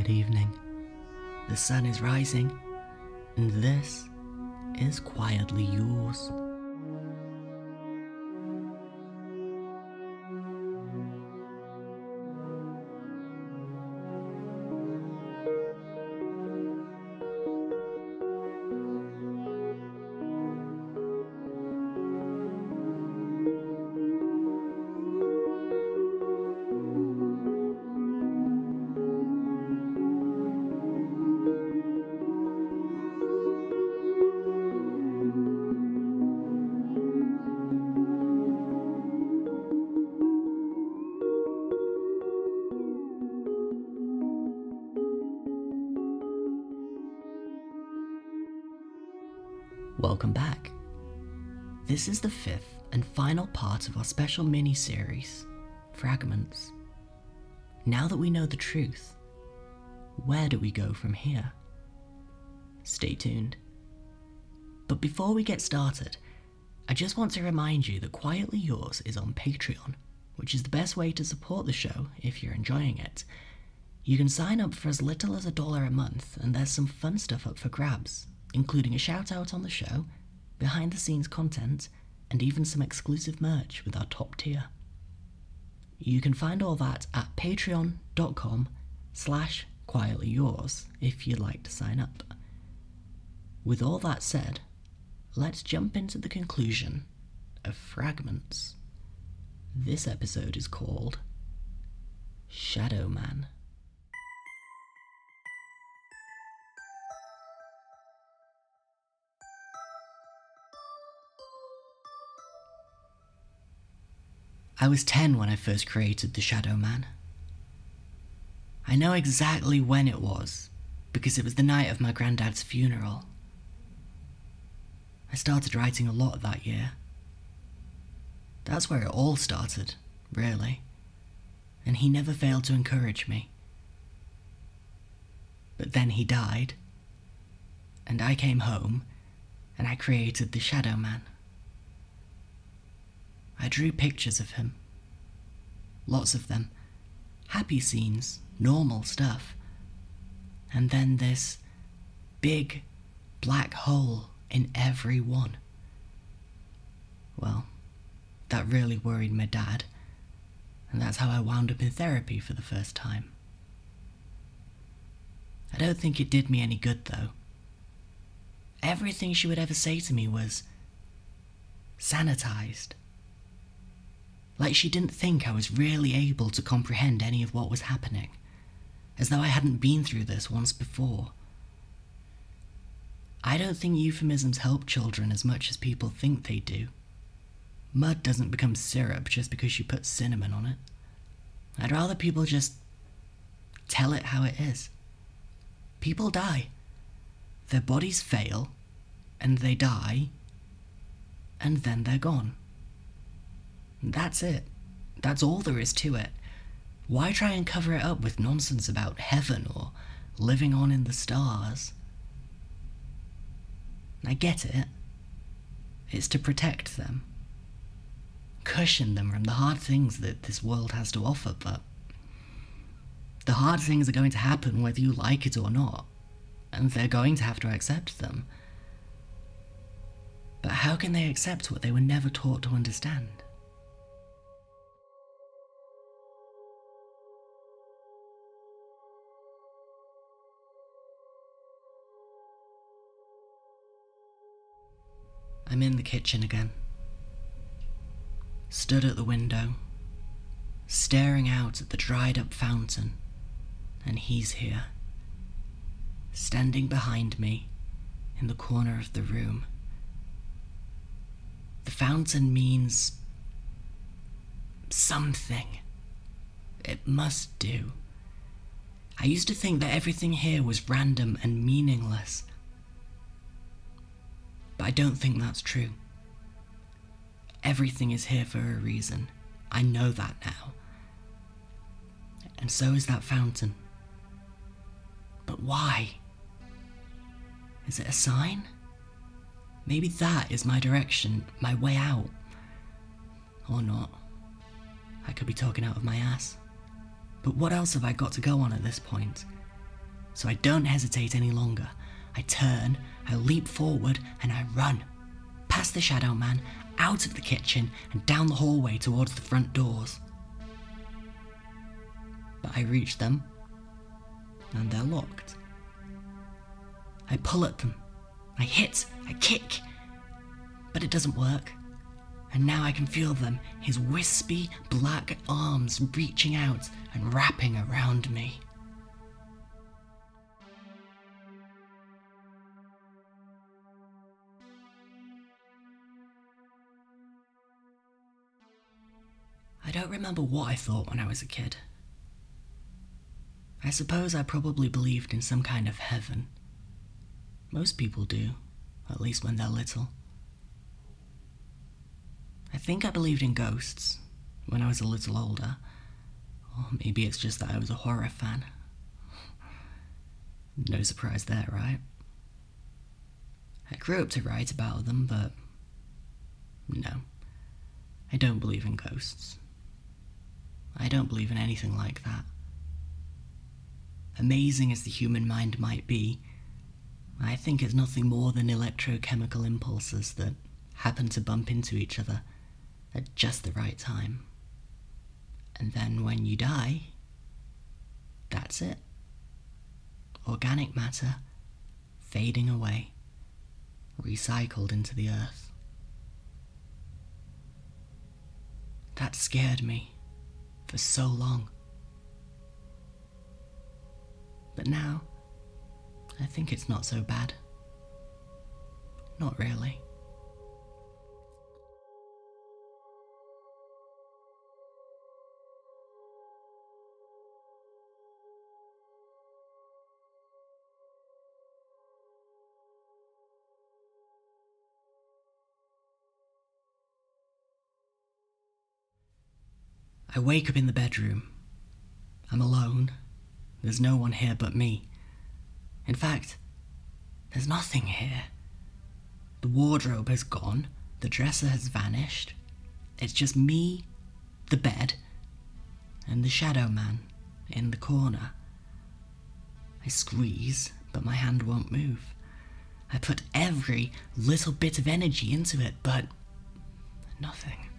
Good evening. The sun is rising, and this is quietly yours. Welcome back. This is the fifth and final part of our special mini series, Fragments. Now that we know the truth, where do we go from here? Stay tuned. But before we get started, I just want to remind you that Quietly Yours is on Patreon, which is the best way to support the show if you're enjoying it. You can sign up for as little as a dollar a month, and there's some fun stuff up for grabs, including a shout out on the show, behind the scenes content, and even some exclusive merch with our top tier. You can find all that at patreon.com slash quietly yours if you'd like to sign up. With all that said, let's jump into the conclusion of Fragments. This episode is called Shadow Man. I was 10 when I first created the Shadow Man. I know exactly when it was, because it was the night of my granddad's funeral. I started writing a lot that year. That's where it all started, really. And he never failed to encourage me. But then he died, and I came home, and I created the Shadow Man. I drew pictures of him. Lots of them. Happy scenes, normal stuff. And then this big black hole in every one. Well, that really worried my dad, and that's how I wound up in therapy for the first time. I don't think it did me any good, though. Everything she would ever say to me was sanitized. Like she didn't think I was really able to comprehend any of what was happening, as though I hadn't been through this once before. I don't think euphemisms help children as much as people think they do. Mud doesn't become syrup just because you put cinnamon on it. I'd rather people just tell it how it is. People die. Their bodies fail, and they die, and then they're gone. That's it. That's all there is to it. Why try and cover it up with nonsense about heaven or living on in the stars? I get it. It's to protect them, cushion them from the hard things that this world has to offer, but the hard things are going to happen whether you like it or not, and they're going to have to accept them. But how can they accept what they were never taught to understand? I'm in the kitchen again. Stood at the window, staring out at the dried up fountain, and he's here, standing behind me in the corner of the room. The fountain means something. It must do. I used to think that everything here was random and meaningless. But I don't think that's true. Everything is here for a reason. I know that now. And so is that fountain. But why? Is it a sign? Maybe that is my direction, my way out. Or not. I could be talking out of my ass. But what else have I got to go on at this point? So I don't hesitate any longer. I turn, I leap forward, and I run. Past the shadow man, out of the kitchen, and down the hallway towards the front doors. But I reach them, and they're locked. I pull at them. I hit, I kick, but it doesn't work. And now I can feel them, his wispy black arms reaching out and wrapping around me. I don't remember what I thought when I was a kid. I suppose I probably believed in some kind of heaven. Most people do, at least when they're little. I think I believed in ghosts when I was a little older. Or maybe it's just that I was a horror fan. No surprise there, right? I grew up to write about them, but no. I don't believe in ghosts. I don't believe in anything like that. Amazing as the human mind might be, I think it's nothing more than electrochemical impulses that happen to bump into each other at just the right time. And then when you die, that's it. Organic matter fading away, recycled into the earth. That scared me for so long. But now, I think it's not so bad. Not really. I wake up in the bedroom. I'm alone. There's no one here but me. In fact, there's nothing here. The wardrobe has gone, the dresser has vanished. It's just me, the bed, and the shadow man in the corner. I squeeze, but my hand won't move. I put every little bit of energy into it, but nothing.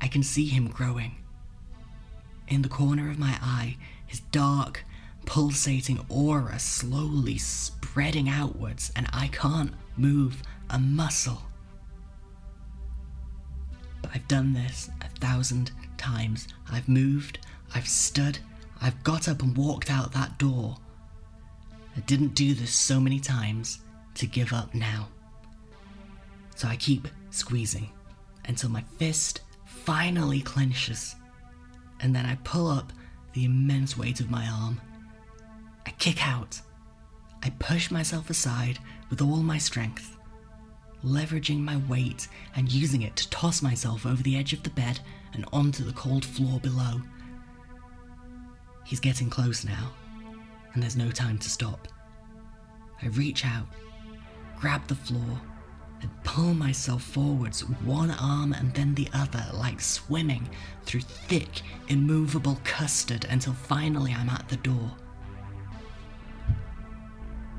I can see him growing. In the corner of my eye, his dark, pulsating aura slowly spreading outwards, and I can't move a muscle. But I've done this a thousand times. I've moved, I've stood, I've got up and walked out that door. I didn't do this so many times to give up now. So I keep squeezing until my fist finally clenches, and then I pull up the immense weight of my arm. I kick out. I push myself aside with all my strength, leveraging my weight and using it to toss myself over the edge of the bed and onto the cold floor below. He's getting close now, and there's no time to stop. I reach out, grab the floor, pull myself forwards, one arm and then the other, like swimming through thick, immovable custard until finally I'm at the door.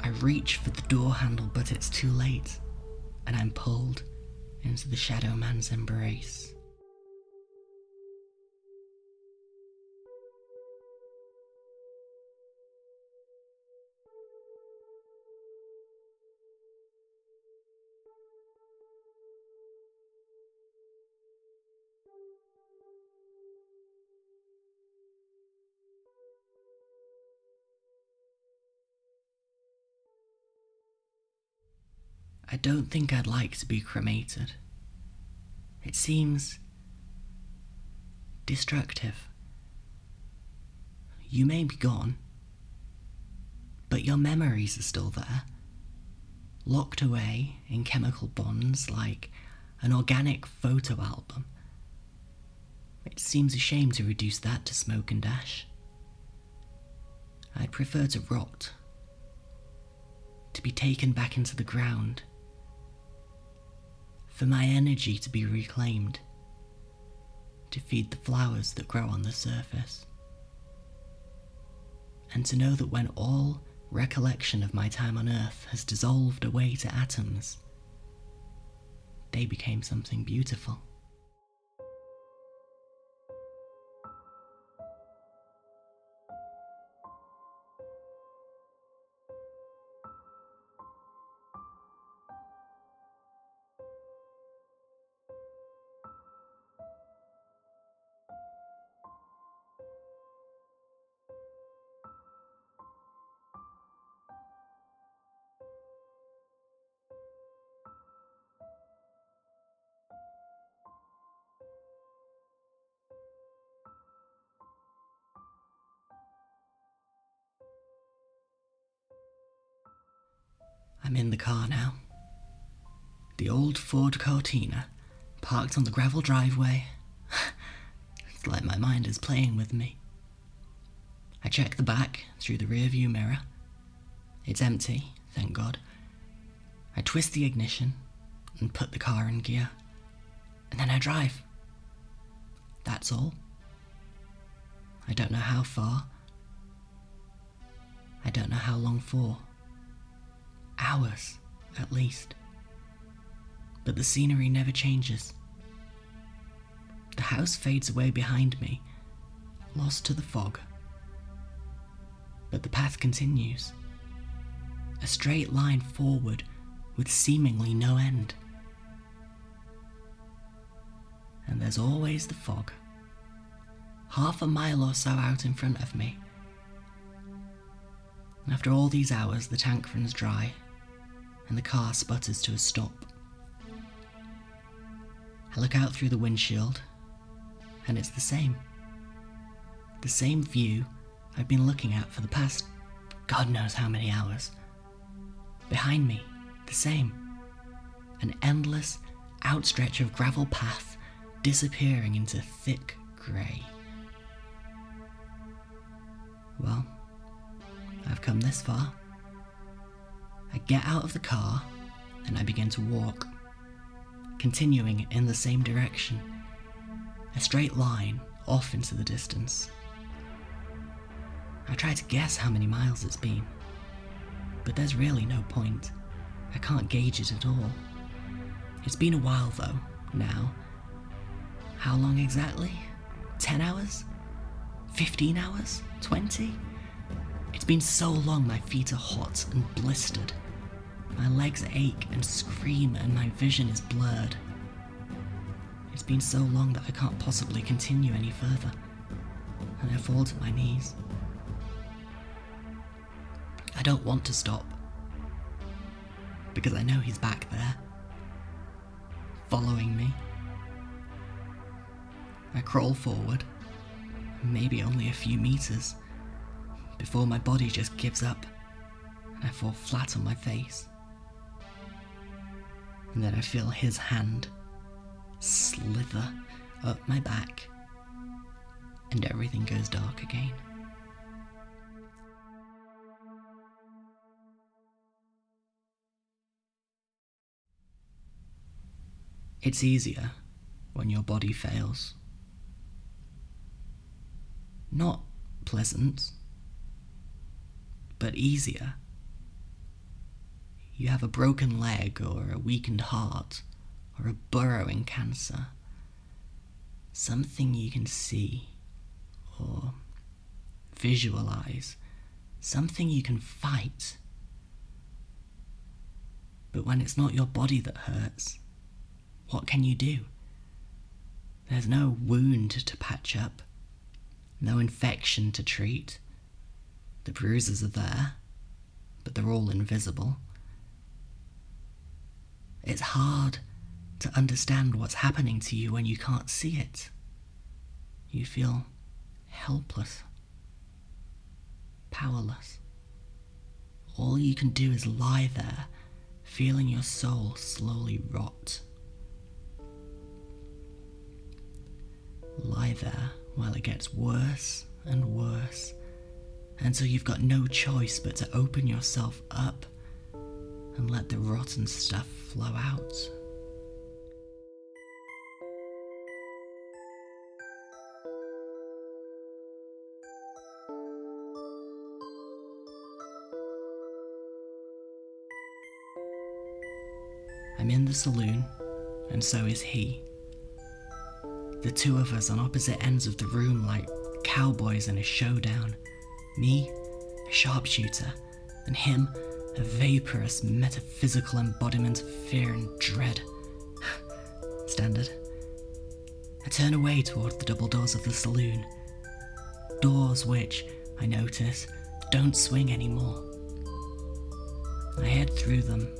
I reach for the door handle, but it's too late, and I'm pulled into the Shadow Man's embrace. I don't think I'd like to be cremated. It seems destructive. You may be gone, but your memories are still there, locked away in chemical bonds like an organic photo album. It seems a shame to reduce that to smoke and ash. I'd prefer to rot, to be taken back into the ground for my energy to be reclaimed, to feed the flowers that grow on the surface. and to know that when all recollection of my time on Earth has dissolved away to atoms, they became something beautiful. I'm in the car now. The old Ford Cortina, parked on the gravel driveway. it's like my mind is playing with me. I check the back through the rearview mirror. It's empty, thank God. I twist the ignition and put the car in gear. And then I drive. That's all. I don't know how far. I don't know how long for. Hours, at least. But the scenery never changes. The house fades away behind me, lost to the fog. But the path continues. A straight line forward with seemingly no end. And there's always the fog. Half a mile or so out in front of me. After all these hours, the tank runs dry and the car sputters to a stop. I look out through the windshield, and it's the same. The same view I've been looking at for the past God knows how many hours. Behind me, the same. An endless outstretch of gravel path disappearing into thick grey. Well, I've come this far. I get out of the car and I begin to walk, continuing in the same direction, a straight line off into the distance. I try to guess how many miles it's been, but there's really no point. I can't gauge it at all. It's been a while though, now. How long exactly? 10 hours? 15 hours? 20? It's been so long my feet are hot and blistered. My legs ache and scream, and my vision is blurred. It's been so long that I can't possibly continue any further, and I fall to my knees. I don't want to stop, because I know he's back there, following me. I crawl forward, maybe only a few meters, before my body just gives up. And I fall flat on my face and then I feel his hand slither up my back, and everything goes dark again. It's easier when your body fails. Not pleasant, but easier you have a broken leg or a weakened heart or a burrowing cancer. Something you can see or visualize. Something you can fight. But when it's not your body that hurts, what can you do? There's no wound to patch up, no infection to treat. The bruises are there, but they're all invisible. It's hard to understand what's happening to you when you can't see it. You feel helpless, powerless. All you can do is lie there, feeling your soul slowly rot. Lie there while it gets worse and worse until you've got no choice but to open yourself up and let the rotten stuff flow out. I'm in the saloon, and so is he. The two of us on opposite ends of the room, like cowboys in a showdown. Me, a sharpshooter, and him, a vaporous metaphysical embodiment of fear and dread. Standard. I turn away toward the double doors of the saloon. Doors which, I notice, don't swing anymore. I head through them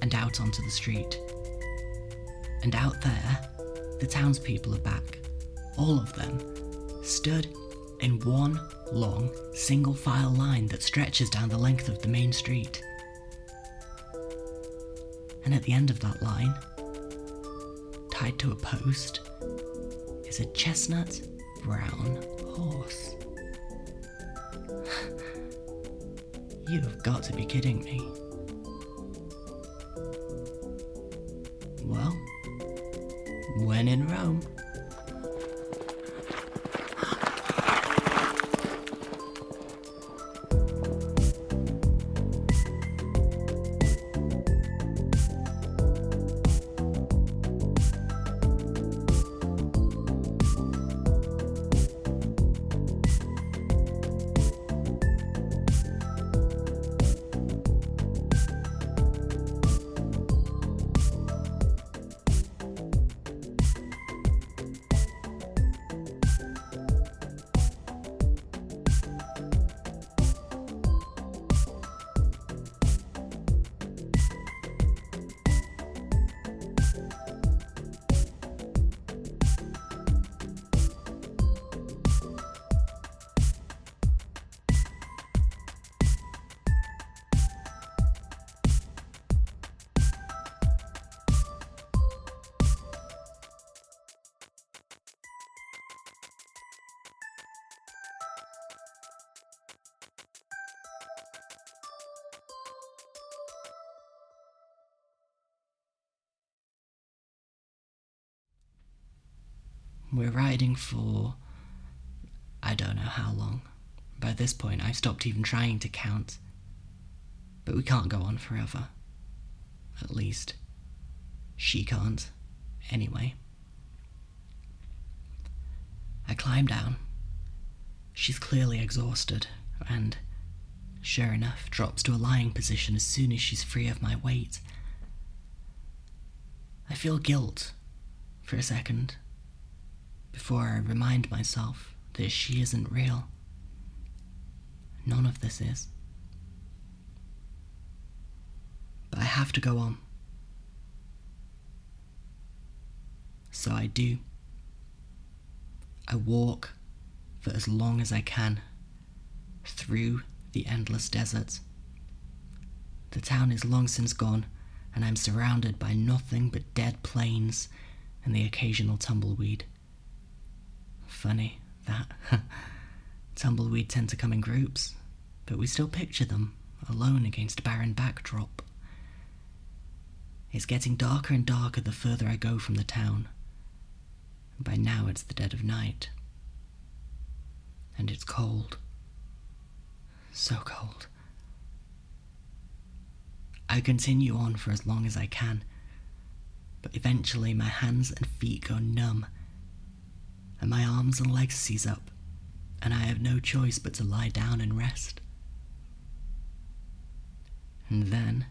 and out onto the street. And out there, the townspeople are back. All of them stood in one long, single file line that stretches down the length of the main street. And at the end of that line, tied to a post, is a chestnut brown horse. You've got to be kidding me. We're riding for. I don't know how long. By this point, I've stopped even trying to count. But we can't go on forever. At least, she can't, anyway. I climb down. She's clearly exhausted, and, sure enough, drops to a lying position as soon as she's free of my weight. I feel guilt for a second before I remind myself that she isn't real. None of this is. But I have to go on. So I do. I walk for as long as I can through the endless desert. The town is long since gone, and I'm surrounded by nothing but dead plains and the occasional tumbleweed. Funny that tumbleweed tend to come in groups, but we still picture them alone against a barren backdrop. It's getting darker and darker the further I go from the town. By now it's the dead of night. And it's cold. So cold. I continue on for as long as I can, but eventually my hands and feet go numb and my arms and legs seize up, and I have no choice but to lie down and rest. And then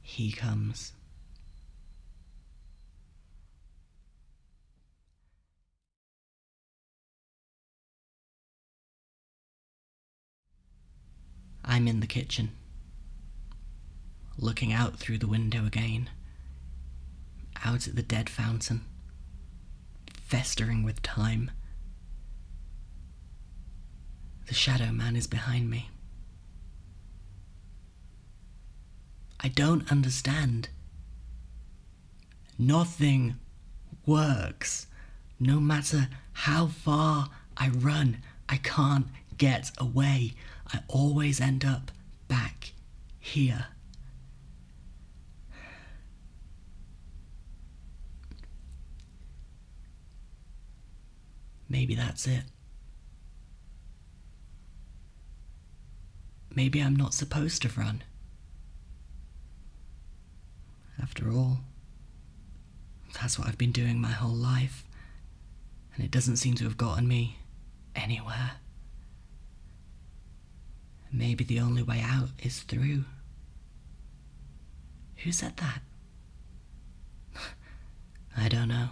he comes. I'm in the kitchen, looking out through the window again, out at the dead fountain festering with time. The Shadow Man is behind me. I don't understand. Nothing works. No matter how far I run, I can't get away. I always end up back here. Maybe that's it. Maybe I'm not supposed to run. After all, that's what I've been doing my whole life, and it doesn't seem to have gotten me anywhere. Maybe the only way out is through. Who said that? I don't know.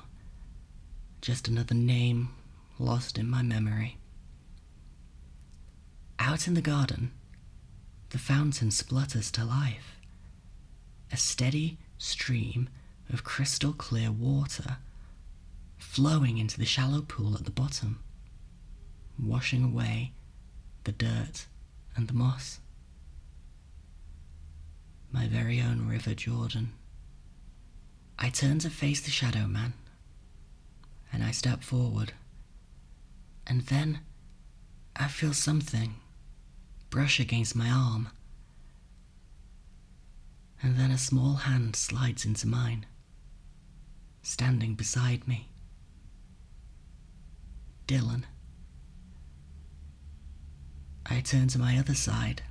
Just another name lost in my memory. Out in the garden, the fountain splutters to life. A steady stream of crystal clear water flowing into the shallow pool at the bottom, washing away the dirt and the moss. My very own River Jordan. I turn to face the Shadow Man, and I step forward, and then I feel something brush against my arm, and then a small hand slides into mine, standing beside me. Dylan. I turn to my other side,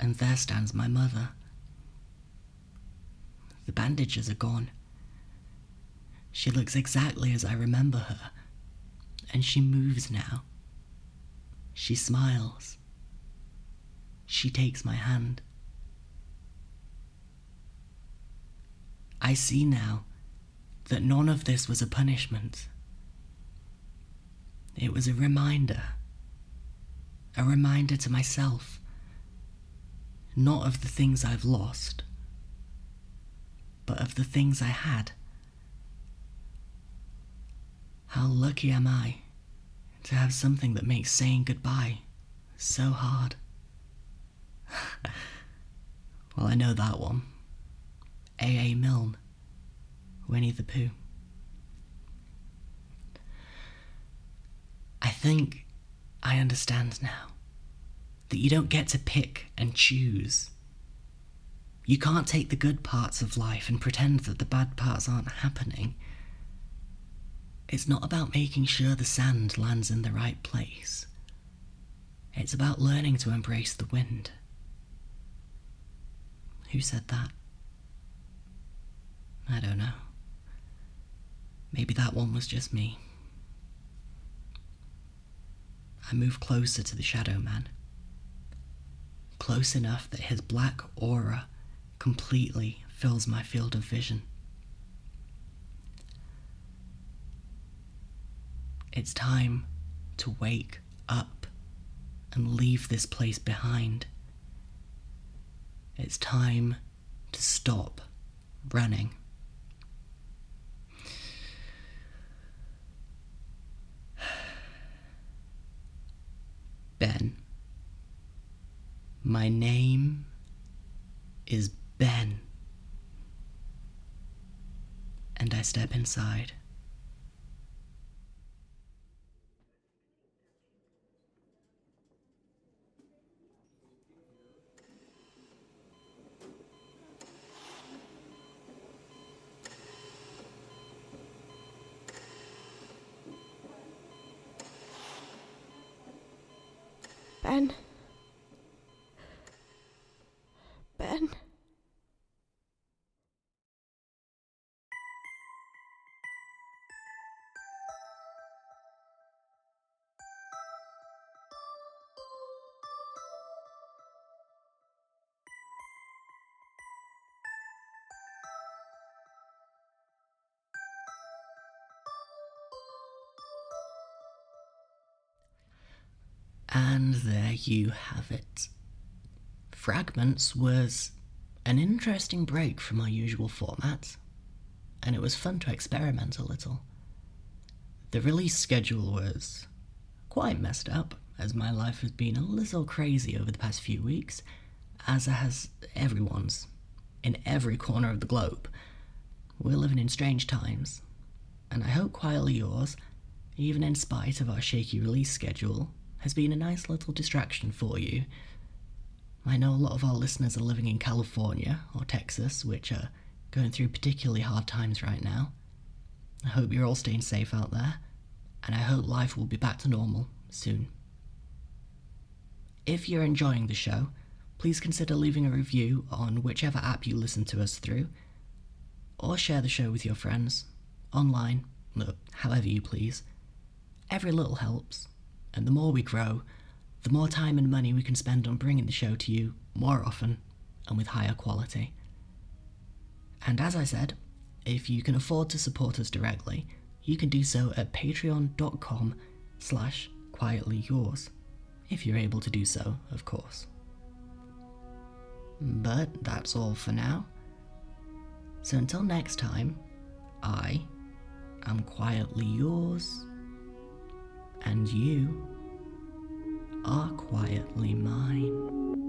and there stands my mother. The bandages are gone. She looks exactly as I remember her, and she moves now. She smiles. She takes my hand. I see now that none of this was a punishment. It was a reminder. A reminder to myself. Not of the things I've lost, but of the things I had. How lucky am I to have something that makes saying goodbye so hard? well, I know that one. A.A. Milne, Winnie the Pooh. I think I understand now that you don't get to pick and choose. You can't take the good parts of life and pretend that the bad parts aren't happening. It's not about making sure the sand lands in the right place. It's about learning to embrace the wind. Who said that? I don't know. Maybe that one was just me. I move closer to the Shadow Man. Close enough that his black aura completely fills my field of vision. It's time to wake up and leave this place behind. It's time to stop running. Ben. My name is Ben. And I step inside. And there you have it. Fragments was an interesting break from our usual format, and it was fun to experiment a little. The release schedule was quite messed up, as my life has been a little crazy over the past few weeks, as has everyone's, in every corner of the globe. We're living in strange times, and I hope quietly yours, even in spite of our shaky release schedule, has been a nice little distraction for you. I know a lot of our listeners are living in California or Texas, which are going through particularly hard times right now. I hope you're all staying safe out there, and I hope life will be back to normal soon. If you're enjoying the show, please consider leaving a review on whichever app you listen to us through, or share the show with your friends, online, however you please. Every little helps, and the more we grow, the more time and money we can spend on bringing the show to you more often and with higher quality. And as I said, if you can afford to support us directly, you can do so at patreon.com slash quietly yours, if you're able to do so, of course. But that's all for now. So until next time, I am quietly yours, and you are quietly mine.